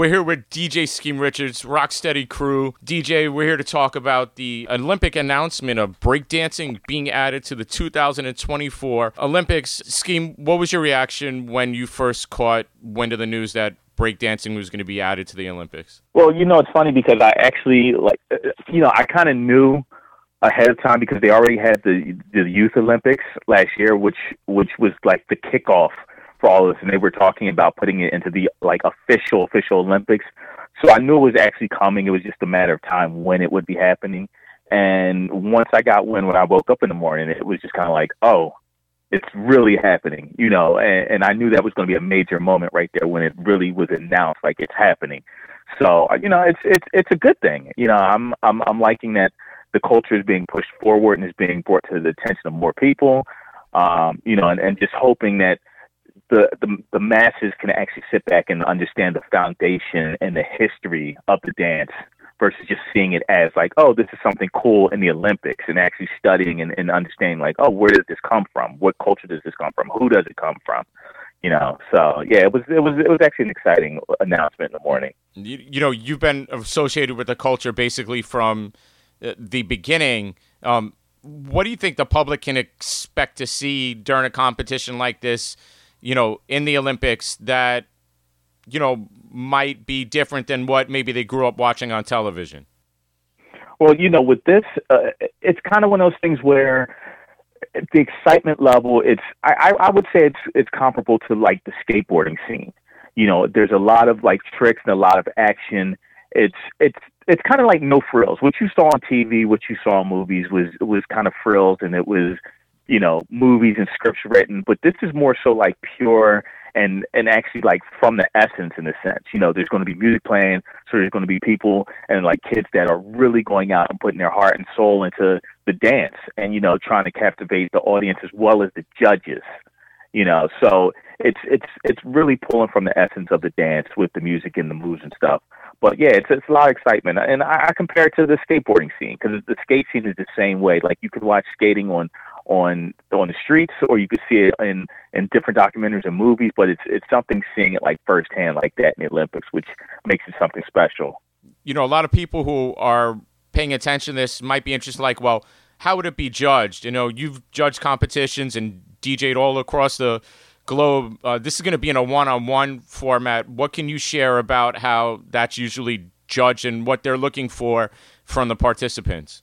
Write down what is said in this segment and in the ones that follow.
We're here with DJ Skeme Richards, Rocksteady crew. DJ, we're here to talk about the Olympic announcement of breakdancing being added to the 2024 Olympics. Scheme, what was your reaction when you first caught wind of the news that breakdancing was going to be added to the Olympics? Well, you know, it's funny because I actually like, you know, I kind of knew ahead of time because they already had the the Youth Olympics last year, which which was like the kickoff for all of this, and they were talking about putting it into the like official official Olympics. So I knew it was actually coming. It was just a matter of time when it would be happening. And once I got wind, when I woke up in the morning, it was just kind of like, oh, it's really happening, you know. And, and I knew that was going to be a major moment right there when it really was announced, like it's happening. So you know, it's it's it's a good thing. You know, I'm I'm I'm liking that the culture is being pushed forward and is being brought to the attention of more people. Um, you know, and, and just hoping that the, the the masses can actually sit back and understand the foundation and the history of the dance versus just seeing it as like, oh, this is something cool in the Olympics and actually studying and, and understanding like, oh, where does this come from? What culture does this come from? Who does it come from? You know, so yeah, it was it was it was actually an exciting announcement in the morning. You, you know, you've been associated with the culture basically from uh, the beginning. Um, what do you think the public can expect to see during a competition like this? You know, in the Olympics that, you know, might be different than what maybe they grew up watching on television? Well, you know, with this, uh, it's kind of one of those things where the excitement level, it's I, I would say it's it's comparable to like the skateboarding scene. You know, there's a lot of like tricks and a lot of action. It's it's it's kind of like no frills. What you saw on TV, what you saw in movies was was kind of frills, and it was you know, movies and scripts written, but this is more so like pure and and actually like from the essence in a sense. You know, there's going to be music playing, so there's going to be people and like kids that are really going out and putting their heart and soul into the dance, and you know, trying to captivate the audience as well as the judges. You know, so it's it's it's really pulling from the essence of the dance with the music and the moves and stuff. But yeah, it's it's a lot of excitement, and I, I compare it to the skateboarding scene because the skate scene is the same way. Like you could watch skating on on on the streets, or you could see it in in different documentaries and movies. But it's it's something seeing it like firsthand like that in the Olympics, which makes it something special. You know, a lot of people who are paying attention to this might be interested. Like, well, how would it be judged? You know, you've judged competitions and DJed all across the globe. Uh, this is going to be in a one-on-one format. What can you share about how that's usually judged and what they're looking for from the participants?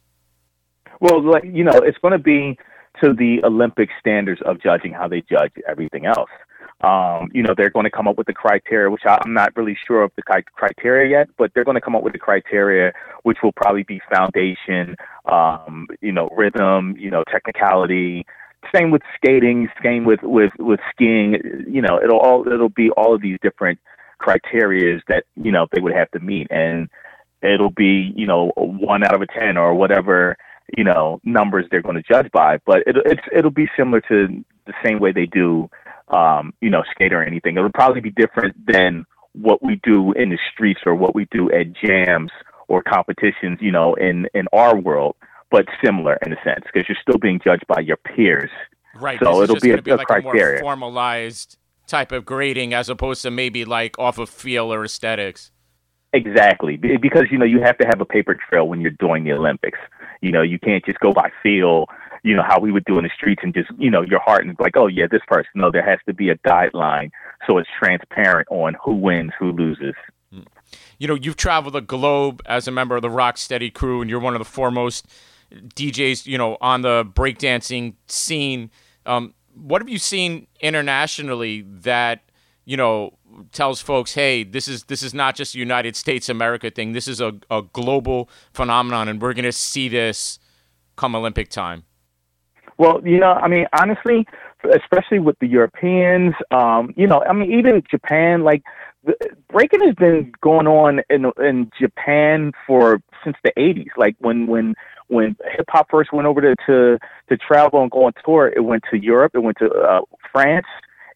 Well, like you know, it's going to be to the Olympic standards of judging how they judge everything else. Um, you know, they're going to come up with the criteria, which I'm not really sure of the criteria yet, but they're going to come up with the criteria, which will probably be foundation, um, you know, rhythm, you know, technicality. Same with skating, same with with with skiing. You know, it'll all it'll be all of these different criterias that you know they would have to meet, and it'll be you know one out of a ten or whatever you know numbers they're going to judge by. But it, it's it'll be similar to the same way they do um, you know skate or anything. It'll probably be different than what we do in the streets or what we do at jams or competitions. You know, in in our world, but similar in a sense because you're still being judged by your peers. Right. So it'll be a, be a like criteria. A more formalized type of grading as opposed to maybe like off of feel or aesthetics. Exactly, because you know you have to have a paper trail when you're doing the Olympics. You know, you can't just go by feel. You know how we would do in the streets and just you know your heart and like, oh yeah, this person. No, there has to be a guideline so it's transparent on who wins, who loses. Hmm. You know, you've traveled the globe as a member of the Rocksteady crew, and you're one of the foremost DJs. You know, on the breakdancing scene. Um, what have you seen internationally that you know tells folks, hey, this is this is not just a United States America thing. This is a, a global phenomenon, and we're going to see this come Olympic time. Well, you know, I mean, honestly, especially with the Europeans, um, you know, I mean, even Japan, like breaking has been going on in in Japan for since the '80s. Like when when when hip hop first went over to, to to travel and go on tour, it went to Europe, it went to uh, France,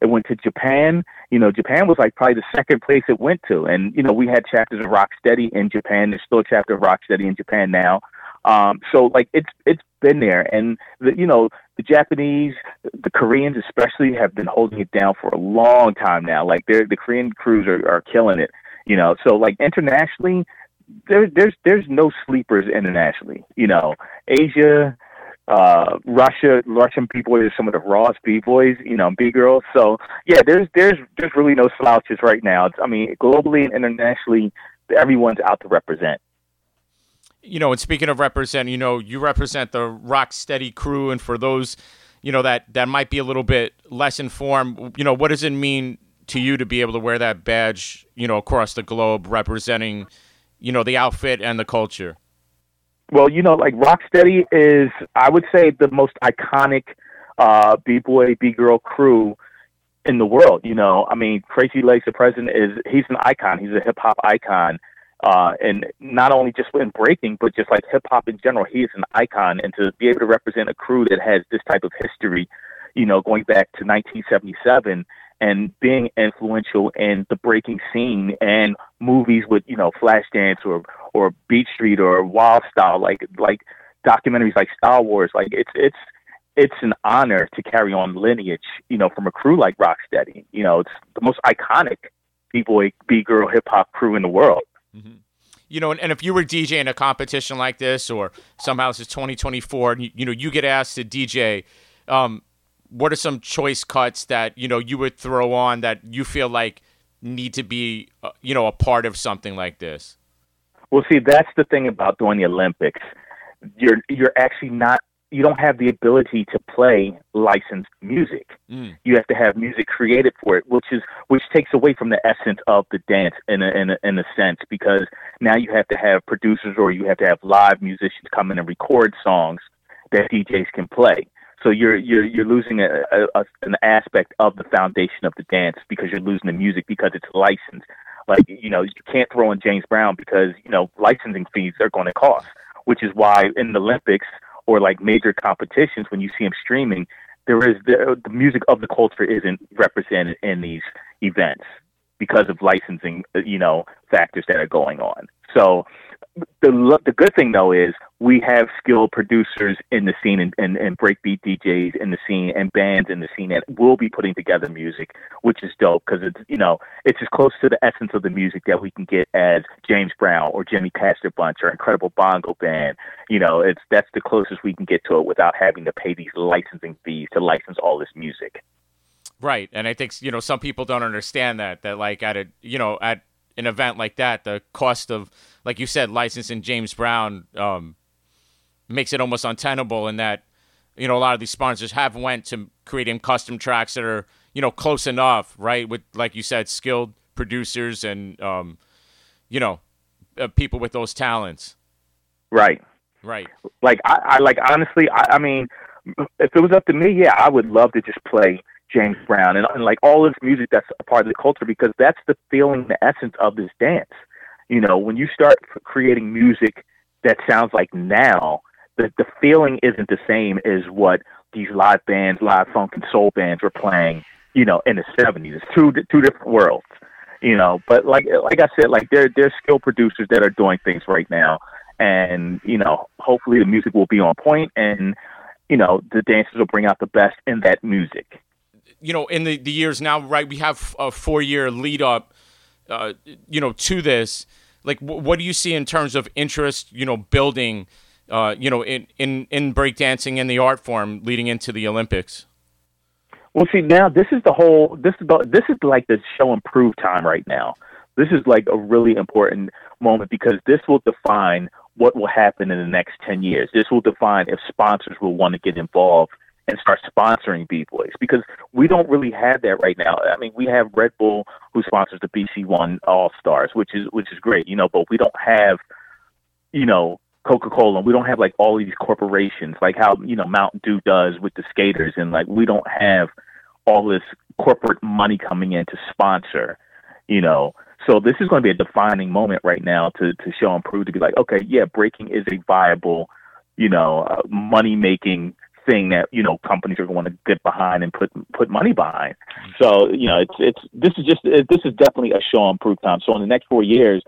it went to Japan. You know, Japan was like probably the second place it went to. And, you know, we had chapters of Rocksteady in Japan. There's still a chapter of Rocksteady in Japan now. Um, so like it's it's been there, and the, you know the Japanese, the Koreans especially have been holding it down for a long time now. Like they're the Korean crews are, are killing it. You know, so like internationally, there, there's there's no sleepers internationally. You know, Asia, uh, Russia, Russian boys are some of the rawest b boys. You know, b girls. So yeah, there's there's there's really no slouches right now. It's, I mean, globally and internationally, everyone's out to represent. You know, and speaking of represent, you know, you represent the Rock Steady crew, and for those, you know, that that might be a little bit less informed, you know, what does it mean to you to be able to wear that badge, you know, across the globe, representing, you know, the outfit and the culture? Well, you know, like Rocksteady is, I would say, the most iconic uh, b-boy, b-girl crew in the world. You know, I mean, Crazy Legs, the president, is he's an icon. He's a hip hop icon, uh, and not only just in breaking, but just like hip hop in general, he is an icon. And to be able to represent a crew that has this type of history, you know, going back to 1977 and being influential in the breaking scene and movies with you know Flashdance or or Beat Street or Wild Style, like like documentaries like Style Wars. Like it's it's it's an honor to carry on lineage, you know, from a crew like Rocksteady. You know, it's the most iconic b-boy, b-girl hip hop crew in the world. Mm-hmm. You know, and, and if you were DJing a competition like this, or somehow it's 2024, and you, you know you get asked to DJ, um, what are some choice cuts that you know you would throw on that you feel like need to be, uh, you know, a part of something like this? Well, see, that's the thing about doing the Olympics. You're you're actually not you don't have the ability to play licensed music. Mm. You have to have music created for it, which is which takes away from the essence of the dance in a, in a, in a sense because now you have to have producers or you have to have live musicians come in and record songs that DJs can play. So you're you're you're losing a, a, an aspect of the foundation of the dance because you're losing the music because it's licensed. Like you know you can't throw in James Brown because you know licensing fees are going to cost. Which is why in the Olympics or like major competitions, when you see him streaming, there is the, the music of the culture isn't represented in these events because of licensing, uh, you know, factors that are going on. So the the good thing though is we have skilled producers in the scene and, and, and breakbeat DJs in the scene and bands in the scene that will be putting together music, which is dope because it's you know it's as close to the essence of the music that we can get as James Brown or Jimmy Castor Bunch or Incredible Bongo Band. You know, it's that's the closest we can get to it without having to pay these licensing fees to license all this music. Right, and I think you know some people don't understand that that like at a you know at an event like that, the cost of, like you said, licensing James Brown um, makes it almost untenable. In that, you know, a lot of these sponsors have went to creating custom tracks that are, you know, close enough, right? With like you said, skilled producers and, um, you know, uh, people with those talents. Right. Right. Like I, I like honestly, I, I mean, if it was up to me, yeah, I would love to just play James Brown and, and like all of this music that's a part of the culture because that's the feeling, the essence of this dance. You know, when you start creating music that sounds like now, the the feeling isn't the same as what these live bands, live funk and soul bands were playing. You know, in the seventies, it's two two different worlds. You know, but like like I said, like there there's skilled producers that are doing things right now, and you know, hopefully the music will be on point, and you know, the dancers will bring out the best in that music you know, in the, the years now, right, we have a four year lead up, uh, you know, to this. Like, w- what do you see in terms of interest, you know, building, uh, you know, in, in, in breakdancing and the art form leading into the Olympics? Well, see, now this is the whole, this is the, this is like the show and prove time right now. This is like a really important moment because this will define what will happen in the next 10 years. This will define if sponsors will want to get involved and start sponsoring b-boys because we don't really have that right now. I mean, we have Red Bull who sponsors the BC One All Stars, which is which is great, you know, but we don't have, you know, Coca-Cola. We don't have like all these corporations like how you know Mountain Dew does with the skaters, and like we don't have all this corporate money coming in to sponsor, you know. So this is going to be a defining moment right now to to show and prove to be like, okay, yeah, breaking is a viable, you know, uh, money making thing that you know companies are going to get behind and put put money behind. So you know, it's it's this is just it, this is definitely a show on proof time. So in the next four years,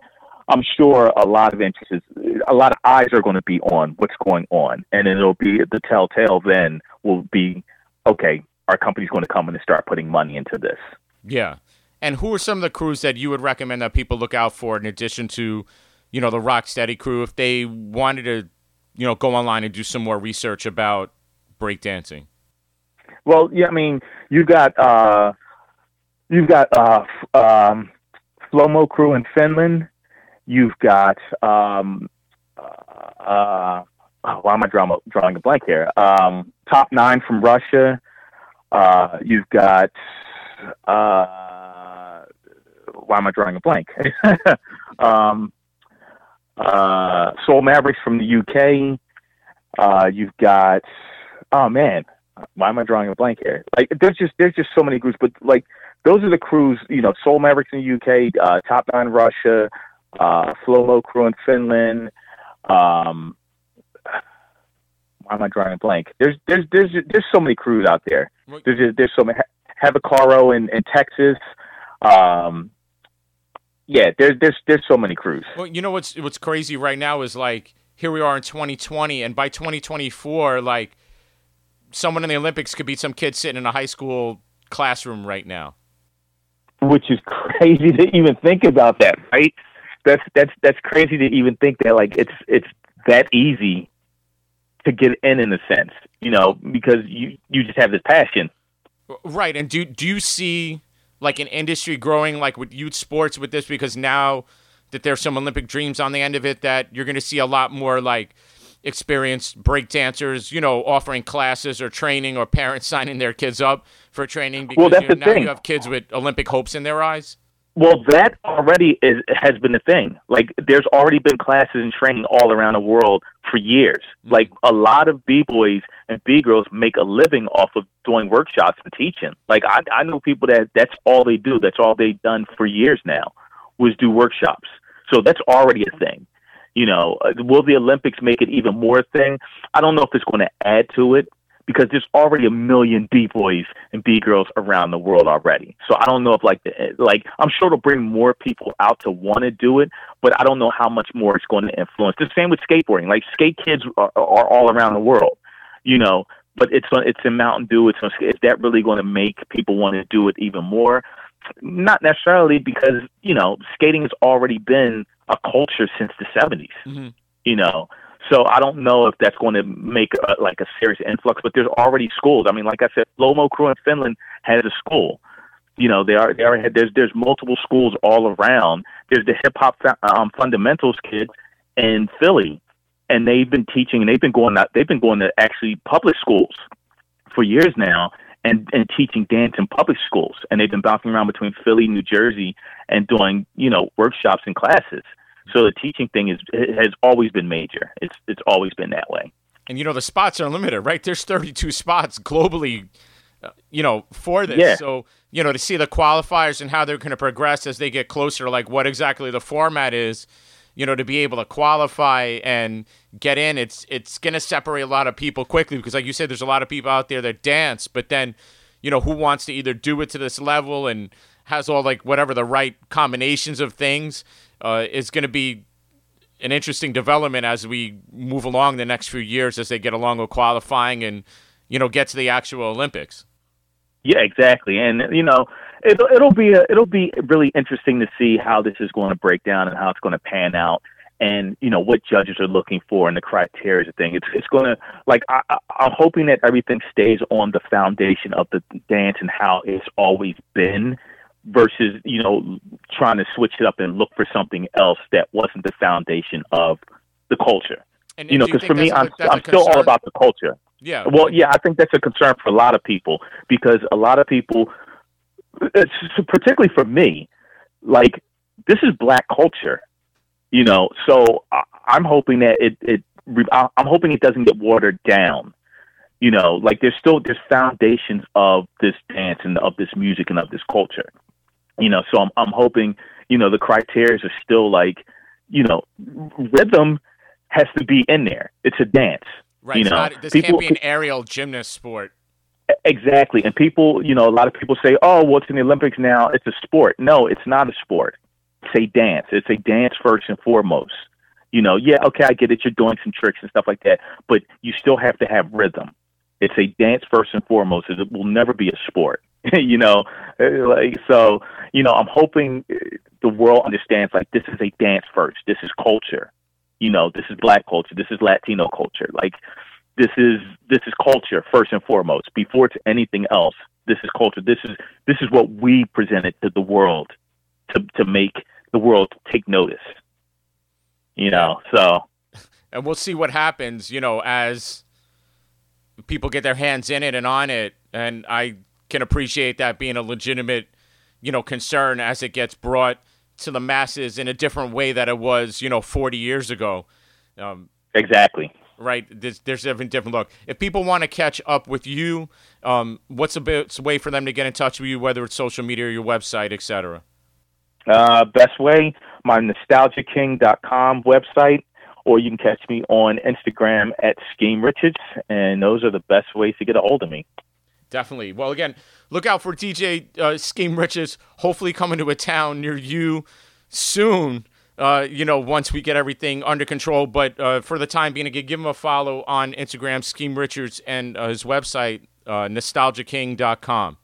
I'm sure a lot of interest is a lot of eyes are going to be on what's going on, and it'll be the telltale. Then will be okay. Our company's going to come in and start putting money into this. Yeah. And who are some of the crews that you would recommend that people look out for in addition to, you know, the Rocksteady crew if they wanted to, you know, go online and do some more research about breakdancing? Well, yeah, I mean, you got uh, you've got uh, um, Flowmo crew in Finland. You've got um, uh, oh, why am I drawing, drawing a blank here? Um, top nine from Russia. Uh, you've got uh, why am I drawing a blank? um, uh, Soul Mavericks from the UK. Uh, you've got oh man, why am I drawing a blank here? Like there's just there's just so many groups, but like those are the crews. You know, Soul Mavericks in the UK, uh, Top Nine Russia, uh, Flowmo crew in Finland. Um, why am I drawing a blank? There's there's there's there's so many crews out there. There's just, there's so many. Havikoro in, in Texas. Um, yeah, there's there's there's so many crews. Well, you know what's what's crazy right now is like here we are in 2020, and by 2024, like someone in the Olympics could be some kid sitting in a high school classroom right now. Which is crazy to even think about that, right? That's that's that's crazy to even think that like it's it's that easy to get in in a sense, you know, because you you just have this passion. Right, and do do you see like an industry growing like with youth sports with this because now that there's some Olympic dreams on the end of it that you're going to see a lot more like experienced break dancers, you know, offering classes or training or parents signing their kids up for training because well, that's you, the now thing. you have kids with Olympic hopes in their eyes. Well, that already is has been a thing. Like, there's already been classes and training all around the world for years. Mhm. Like, a lot of b boys and b girls make a living off of doing workshops and teaching. Like, I I know people that that's all they do. That's all they've done for years now, was do workshops. So that's already a thing. You know, uh, will the Olympics make it even more a thing? I don't know if it's going to add to it because there's already a million b boys and b girls around the world already. So I don't know if like like I'm sure it'll bring more people out to want to do it, but I don't know how much more it's going to influence. The same with skateboarding. Like skate kids are, are all around the world, you know. But it's it's in Mountain Dew. It's on, is that really going to make people want to do it even more? Not necessarily because you know skating has already been a culture since the 70s Mm-hmm. you know. So I don't know if that's going to make a, like a serious influx, but there's already schools. I mean, like I said, Lomo Crew in Finland has a school. You know, they are they already there's there's multiple schools all around. There's the hip hop um, fundamentals kids in Philly, and they've been teaching and they've been going out. They've been going to actually public schools for years now and and teaching dance in public schools. And they've been bouncing around between Philly, New Jersey, and doing you know workshops and classes. So the teaching thing is has always been major. It's it's always been that way. And you know the spots are limited, right? There's 32 spots globally, uh, you know, for this. Yeah. So you know to see the qualifiers and how they're going to progress as they get closer, like what exactly the format is, you know, to be able to qualify and get in, it's it's going to separate a lot of people quickly because, like you said, there's a lot of people out there that dance, but then, you know, who wants to either do it to this level and has all like whatever the right combinations of things uh, is going to be an interesting development as we move along the next few years as they get along with qualifying and you know get to the actual Olympics. Yeah, exactly. And you know, it'll it'll be a, it'll be really interesting to see how this is going to break down and how it's going to pan out. And you know what judges are looking for and the criteria thing. It's it's going to like I, I, I'm hoping that everything stays on the foundation of the dance and how it's always been, versus you know trying to switch it up and look for something else that wasn't the foundation of the culture. And, You know, because for me, I'm a I'm still all about the culture. yeah. Well, yeah, I think that's a concern for a lot of people because a lot of people, particularly for me, like this is black culture, you know. So I'm hoping that it, it, I'm hoping it doesn't get watered down. You know, like there's still there's foundations of this dance and of this music and of this culture. You know, so I'm I'm hoping you know the criteria are still like, you know, rhythm has to be in there. It's a dance. right. you know, not, this people- can't be an aerial gymnast sport. Exactly. And people, you know, a lot of people say, oh, well, it's in the Olympics now. It's a sport. No, it's not a sport. It's a dance. It's a dance first and foremost. You know, yeah, okay, I get it. You're doing some tricks and stuff like that, but you still have to have rhythm. It's a dance first and foremost. It will never be a sport. you know, eh, like so. You know, I'm hoping eh, the world understands like this is a dance first. This is culture. You know, this is black culture. This is Latino culture. Like this is this is culture first and foremost. Before it's anything else, this is culture. This is this is what we presented to the world to to make the world take notice. You know, so and we'll see what happens, you know, as people get their hands in it and on it and I can appreciate that being a legitimate, you know, concern as it gets brought to the masses in a different way that it was, you know, 40 years ago. Um, exactly. Right. There's, there's a different look. If people want to catch up with you, um, what's a best way for them to get in touch with you, whether it's social media or your website, etc.? Uh, best way, my nostalgiaking.com website, or you can catch me on Instagram at Skeme Richards, and those are the best ways to get a hold of me. Definitely. Well, again, look out for DJ uh, Skeme Richards, hopefully coming to a town near you soon. Uh, you know, once we get everything under control. But uh, for the time being, again, give him a follow on Instagram, Skeme Richards, and uh, his website, uh, nostalgiaking.com.